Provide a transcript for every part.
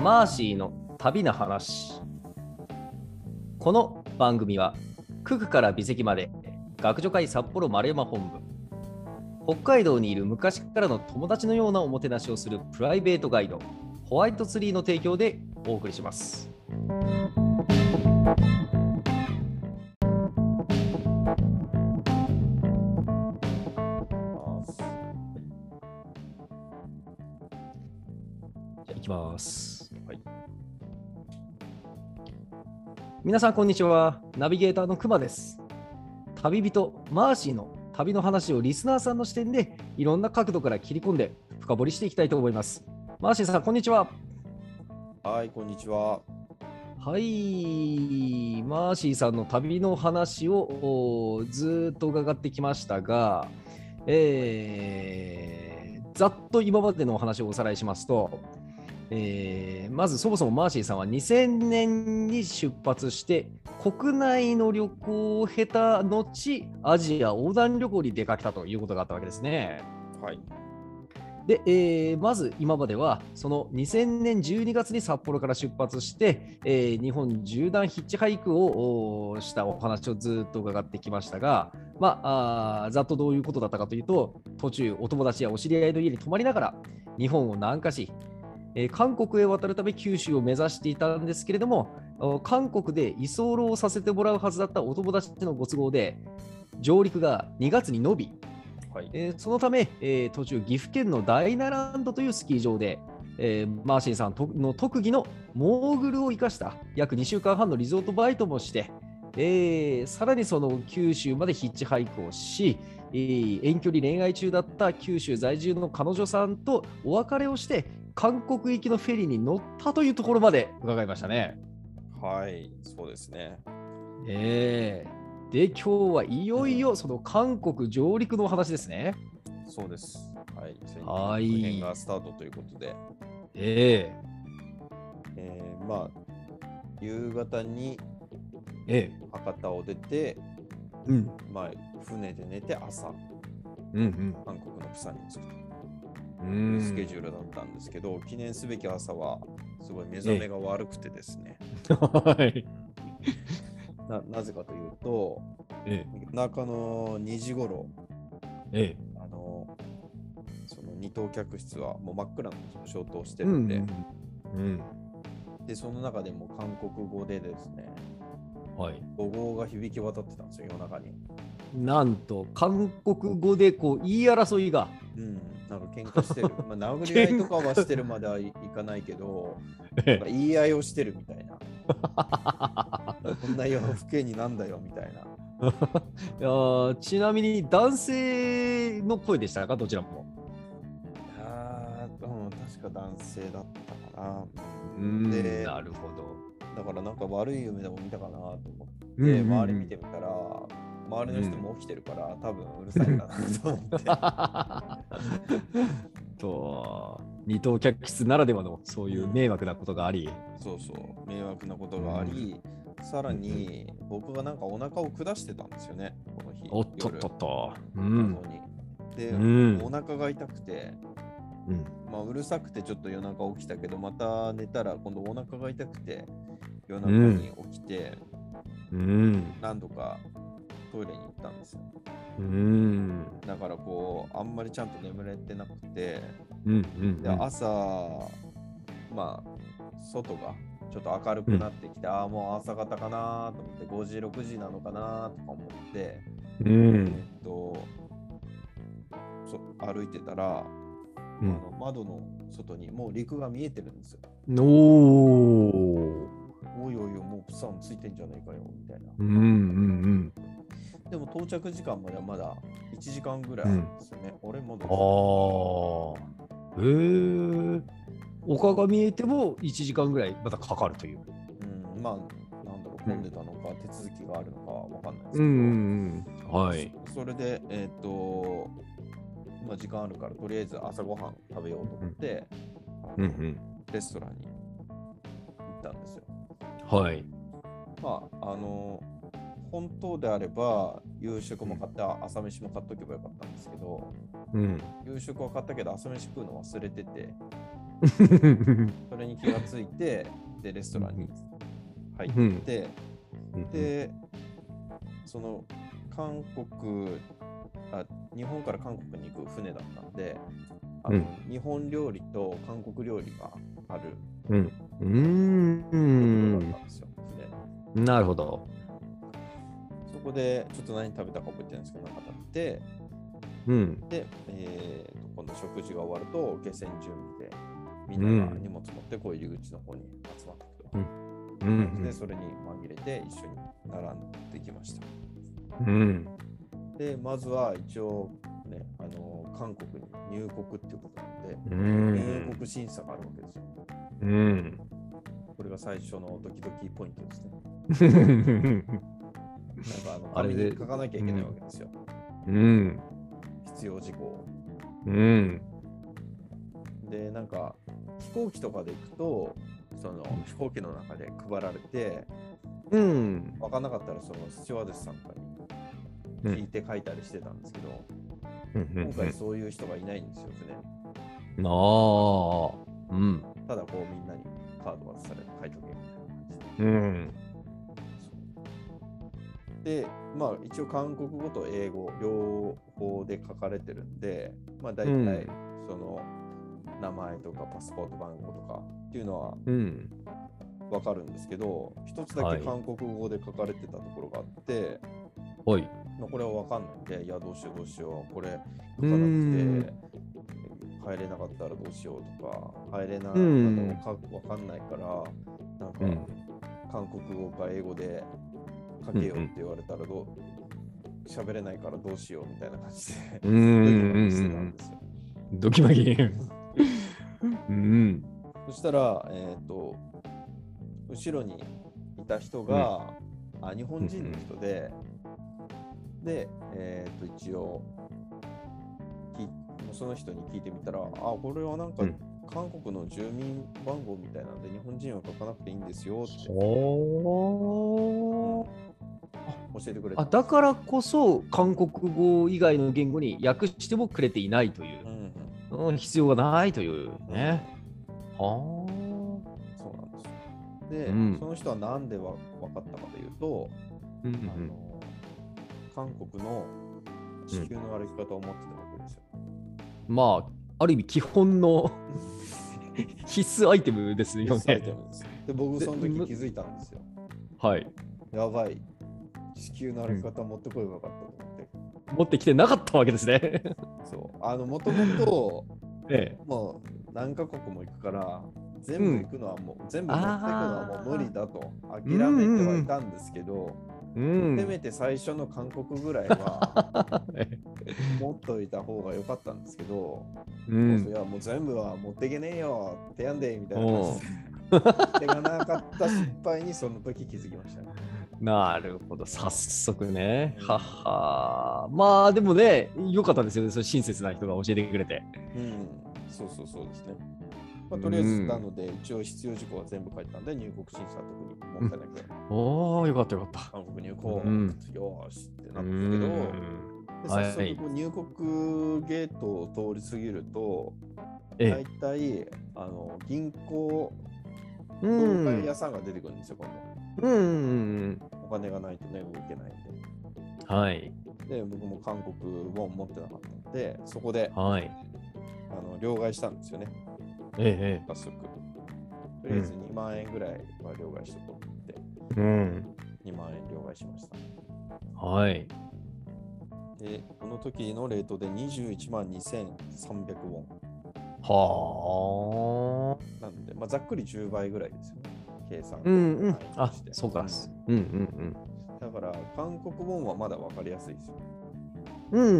マーシーの旅の話。この番組は九九から美石まで学女会札幌丸山本部。北海道にいる昔からの友達のようなおもてなしをするプライベートガイド。ホワイトツリーの提供でお送りします。じゃあ行きます、はい、皆さんこんにちは。ナビゲーターのくまです。旅人マーシーの旅の話をリスナーさんの視点でいろんな角度から切り込んで深掘りしていきたいと思います。マーシーさんこんにちは。はい、こんにちは。はい。マーシーさんの旅の話をおずーっと伺ってきましたが、えーざっと今までのお話をおさらいしますと、えーまずそもそもマーシーさんは2000年に出発して国内の旅行を経た後アジア横断旅行に出かけたということがあったわけですね。はい。で、えーまず今まではその2000年12月に札幌から出発して、えー日本縦断ヒッチハイクをおしたお話をずっと伺ってきましたが、まあ、あーざっとどういうことだったかというと途中お友達やお知り合いの家に泊まりながら日本を南下し、えー韓国へ渡るため九州を目指していたんですけれどもお韓国で居候をさせてもらうはずだったお友達のご都合で上陸が2月に延びはい。えーそのため、えー途中、岐阜県の大ナランドというスキー場で、えーマーシンさんとの特技のモーグルを生かした約2週間半のリゾートバイトもして、えーさらにその九州までヒッチハイクをし、えー遠距離恋愛中だった九州在住の彼女さんとお別れをして、韓国行きのフェリーに乗ったというところまで伺いましたね。はい、そうですね。えーで、今日はいよいよその韓国上陸のお話ですね。そうです。はい。はい戦編がスタートということで、ええーまあ、夕方にええ博多を出て、えうんまあ、船で寝て朝、うん韓国のプサンに着くとういうんスケジュールだったんですけど、記念すべき朝は、すごい目覚めが悪くてですね。はい。ななぜかというと、中の2時頃、え、えあの、その二等客室はもう真っ暗の消灯してえ、るんで、うん。で、その中でも韓国語でですね、はい。語号が響き渡ってたんですよ、夜中に。なんと、韓国語でこう言い争いが。うん、なんか喧嘩してる。まあ、殴り合いとかはしてるまではいいかないけど、なんか言い合いをしてるみたいな。こんな夜更けになんだよみたいな。いやーちなみに男性の声でしたか、どちらも。あー、うん、確か男性だったかな。うんでなるほど。だからなんか悪い夢でも見たかなと思って、周り見てみたら、周りの人も起きてるから、多分うるさいなと思って。と二等客室ならではのそういう迷惑なことがあり。そうそう、迷惑なことがあり、さらに僕がなんかお腹を下してたんですよね、この日。おっとっとっと。う夜ん。で、うんお腹が痛くて、うんまあ、うるさくてちょっと夜中起きたけど、また寝たら今度お腹が痛くて、夜中に起きて、うん。何度かトイレに行ったんですよ。うん。だからこう、あんまりちゃんと眠れてなくて、うん。うん。で朝、まあ、外がちょっと明るくなってきて、ああ、もう朝方かなと思って、5時、6時なのかなとか思って、うん。えっと、そ歩いてたら、うんあの窓の外にもう陸が見えてるんですよ。おお。おいおいおい、もうプサンついてんじゃないかよ、みたいな。うんうんでも到着時間まではまだ1時間ぐらいあるんですよね。うん。ああ。へえ。丘が見えても1時間ぐらいまたかかるという。うん、まあ、なんだろう、混んでたのか、手続きがあるのかわかんないですけど、うんうんうん。はい。そそれで、えっ、と、まあ、時間あるから、とりあえず朝ごはん食べようと思って、うんうん。レストランに行ったんですよ。はい。まあ、あの、本当であれば、夕食も買った、朝飯も買っとけばよかったんですけど、うん。夕食は買ったけど、朝飯食うの忘れてて、それに気がついて、で、レストランに入って、で、その韓国あ、日本から韓国に行く船だったんで、あのうん日本料理と韓国料理があるうん。うーん。なるほど。そこでちょっと何食べたか覚えてないんですけど、なんか食べて、うん。で、えーと今度食事が終わると、下船準備で、みんなが荷物持ってこう入り口の方に集まってくると。うんで、それに紛れて一緒に並んできました。うん。で、まずは一応、ね、あの韓国に入国っていうことなんで、うん。入国審査があるわけですよ。うん。これが最初のドキドキポイントですね。なんかあのあれで書かなきゃいけないわけですよ。うん。必要事項。うん。で、なんか飛行機とかで行くと、その飛行機の中で配られて、うん。分かんなかったらそのスチュワーデスさんとかうんに聞いて書いたりしてたんですけど、うん今回そういう人がいないんですよ、船。ああ。うん。ただこうみんなにカード渡されて書いとけみたいな感じで。うん。で、まあ一応韓国語と英語両方で書かれてるんで、まあ大体うんその名前とかパスポート番号とかっていうのはうん。わかるんですけど、一つだはいけ韓国語で書かれてたところがあって、おい。まあこれはわかんないんで、いやどうしようどうしよう、これ書かうなくんて入れなかったらどうしようとか、入れなかうんったのかわかんないから、なんかうん。韓国語か英語で書けよって言われたらどう喋れないからどうしようみたいな感じでうんドキマギ。うん。そしたら、えっ、と、後ろにいた人が、あ日本人の人で、で、えっ、と、一応き、その人に聞いてみたら、あ、これはなんか、うん。韓国の住民番号みたいなんで、日本人は書かなくていいんですよって教えてくれたあだからこそ韓国語以外の言語に訳してもくれていないというう、んうん、うん、必要がないというね。はそうなんですよ。で、うんその人はなんでわ分かったかというと、あ。うんあの韓国の地球の歩き方を持ってたわけですよ。まあ、ある意味基本の 必須アイテムですよね。で、僕その時気づいたんですよ。はい。やばい。地球の歩き方持ってこればよかったと思って。持ってきてなかったわけですね。そう。あの、もともと、ええ。もう何カ国も行くから、全部行くのはもう、全部持っていくのはもう無理だと諦めてはいたんですけど、うん。せめて最初の韓国ぐらいは え持っといた方が良かったんですけど、えうんいやもう全部は持っていけねえよってやんでみたいな感じで手がなかった失敗にその時気づきましたね。なるほど、早速ね。うん。はっは。まあでもね、よかったですよね、その親切な人が教えてくれて。うん、そうそうそうですね。まあ、とりあえず、うん。なので、一応必要事項は全部書いてたんで、入国審査は特に問題なく、おー、よかったよかった。韓国入国、う。ん。よーしってなうったけど、ん。ではい。早速入国ゲートを通り過ぎると、大え。え。体あの銀行、う倒ん。壊屋さん。が出てくるん。ですよ、今度。お金がないとね、動けないん。うん。はい。で。で、僕も韓国ウォン持ってなかったので、そこではい。あの両替したん。ですよね、ええ。早速。とりあえず2万円ぐらいは両替しとこうってええうん。言って、2万円両替しました。はい。で、この時のレートで21万2300ウォン。はあ。なので、まあ、ざっくり10倍ぐらいですよね、計算。うんうん。あそうか。うんうんだから、韓国ウォンはまだ分かりやすいですよ。うん。う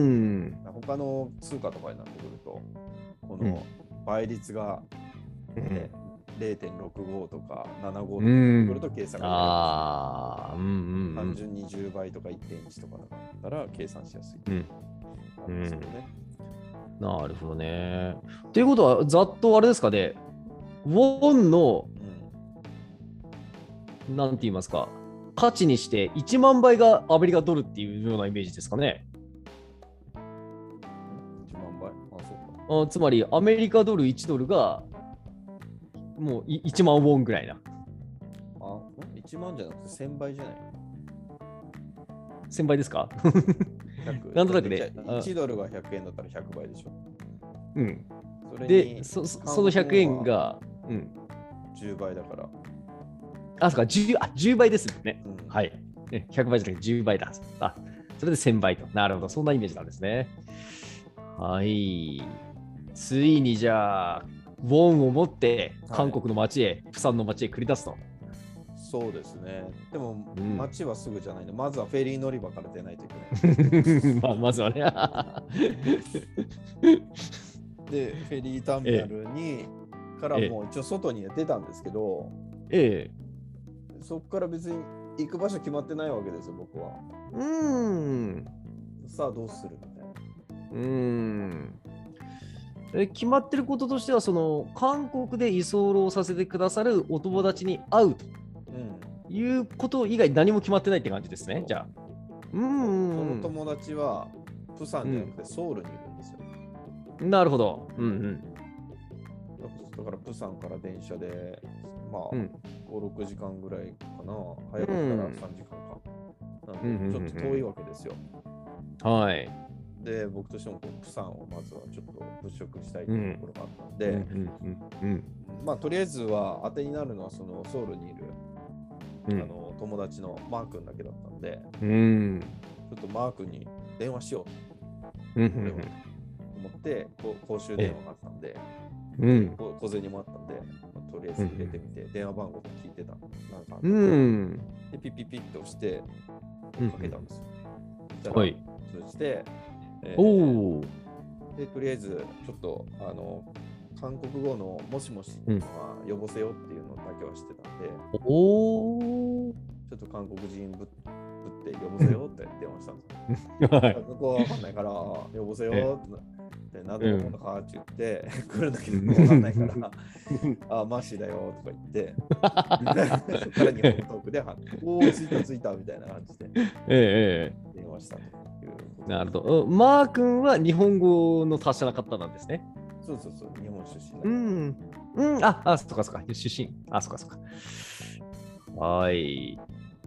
ん。他の通貨とかになってくると、こうんの倍率が、うんね0.65とか75とかうになってくるん。と計算がああ。うんうん単うん。純に10倍とか1.1とかだったら計算しやすい。うんですよね。なるほどね。ということは、ざっとあれですかね、ウォンの、うんなんて言いますか、価値にして1万倍がアメリカドルっていうようなイメージですかね。1万倍あ、そうか。あつまり、アメリカドル1ドルがもうい1万ウォンぐらいな。あ、ん？1万じゃなくて1000倍じゃない1000倍ですか？100 なんとなくねじゃあ1ドルが100円だったら100倍でしょ。うん。それで、にそそその100円が、うん。10倍だから。あ、そうか、10, あ10倍ですよね。うんはい。ね100倍じゃなくて10倍だ。あ、それで1000倍と。なるほど。そんなイメージなんですね。はい。ついにじゃあ、ウォンを持って韓国の街へ、プサンの街へ繰り出すと。そうですね。でも、うん街はすぐじゃないの。まずはフェリー乗り場から出ないといけない。まあ、まずはね。で、フェリーターミナルに、からええもう一応外には出たんですけど、えそこから別に行く場所決まってないわけですよ、僕は。え。うーん。さあどうするみたいな。うーん。え決まってることとしては、その韓国で居候させてくださるお友達に会うとうん。いうこと以外何も決まってないって感じですね、じゃあ。うーそん。の友達は、プサンじゃなくてソウルにいるんですよ。なるほど。うんうん。だから、プサンから電車で、まあ、うん5、6時間ぐらいかな。早かったらうん3時間か。うんちょっと遠いわけですよ。はい。で、僕としてもこうプサンをまずはちょっと物色したいというところがあったので、うんうんうんまあ、とりあえずは当てになるのはそのソウルにいる、うんあの友達のマー君だけだったんで、うんちょっとマー君に電話しよううんと思って、こう公衆電話があったんで、うんこ小銭もあったんで、まあとりあえず入れてみて、電話番号も聞いてた。なんかうんんで、ピッピッピッと押して、うんかけたんですよ。そしたらはい。通じて、えーおお。で、とりあえず、ちょっと、あの、韓国語のもしもしうんは呼ぼせよっていうのだけは知ってたんで、おお。ちょっと韓国人ぶぶって呼ぼせよって電話したんですよ。はい。向こうは分かんないから、呼ぼせよってなものかって言って、来るんだけど、うん分かんないから、あ、マシだよとか言って、そこから日本トークで、おお、着いた着いたみたいな感じでえええ電話したという。なるほど。うんマー君は日本語の達者な方なんですね。そうそうそう、日本出身だうん。うん。あ、あ、そっかそっか。出身。あ、そっかそっか。はい。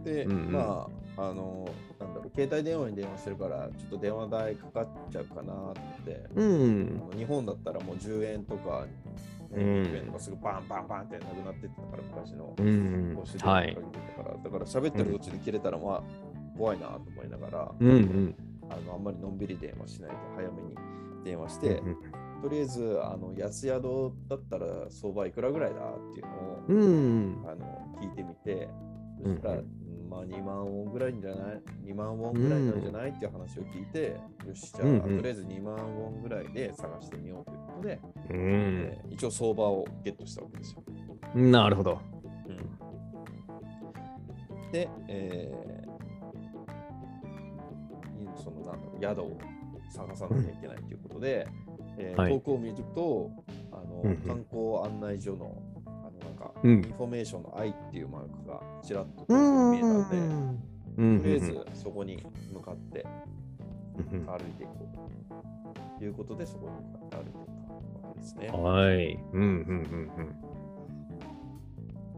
で、うんうんまあ、あの、なんだろう、携帯電話に電話してるから、ちょっと電話代かかっちゃうかなって、うん。日本だったらもう10円とか、ね、うん100円とかすぐバンバンバンってなくなってってたから、昔のうん公衆。電話はいかけ。てたから、だから喋ってる途中で切れたら、まあ、怖いなと思いながら、うんうん。あのあんまりのんびり電話しないで早めに電話して、うんとりあえずあの安宿だったら相場いくらぐらいだっていうのを、うん。あの聞いてみて、うんそしたら、うんまあ2万ウォンぐらいんじゃない ?2 万ウォンぐらいなんじゃない、っていう話を聞いて、よし、じゃあ、うんうんとりあえず2万ウォンぐらいで探してみようということで、うんえー一応相場をゲットしたわけですよ。なるほど。で、えーそのなんだろう宿を探さなきゃいけないということで、えーはい遠くを見るとあの、うんうん観光案内所のあのなんか、うんインフォメーションの i っていうマークがちらっと見えたんので、うん。とりあえずそこに向かってうん歩いていこうということで、そこに向かって歩いていったわけですね。はい。うんうん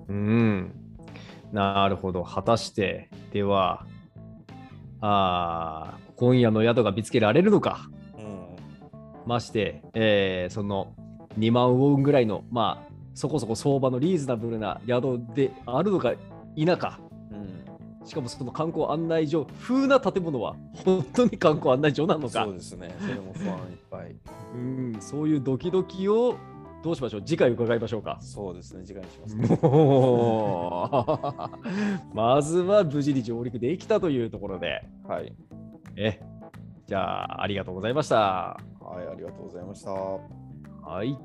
うんうん。うん。なるほど。果たして、では、あー今夜の宿が見つけられるのか。うんまして、えーその2万ウォンぐらいの、まあ、そこそこ相場のリーズナブルな宿であるのか否か。うんしかもその観光案内所風な建物は本当に観光案内所なのかそうですね。それも不安いっぱい。うんそういうドキドキをどうしましょう？次回伺いましょうか。そうですね。次回にしますか。もう まずは無事に上陸できたというところで、はい。えじゃあありがとうございました。はい、ありがとうございました。はい。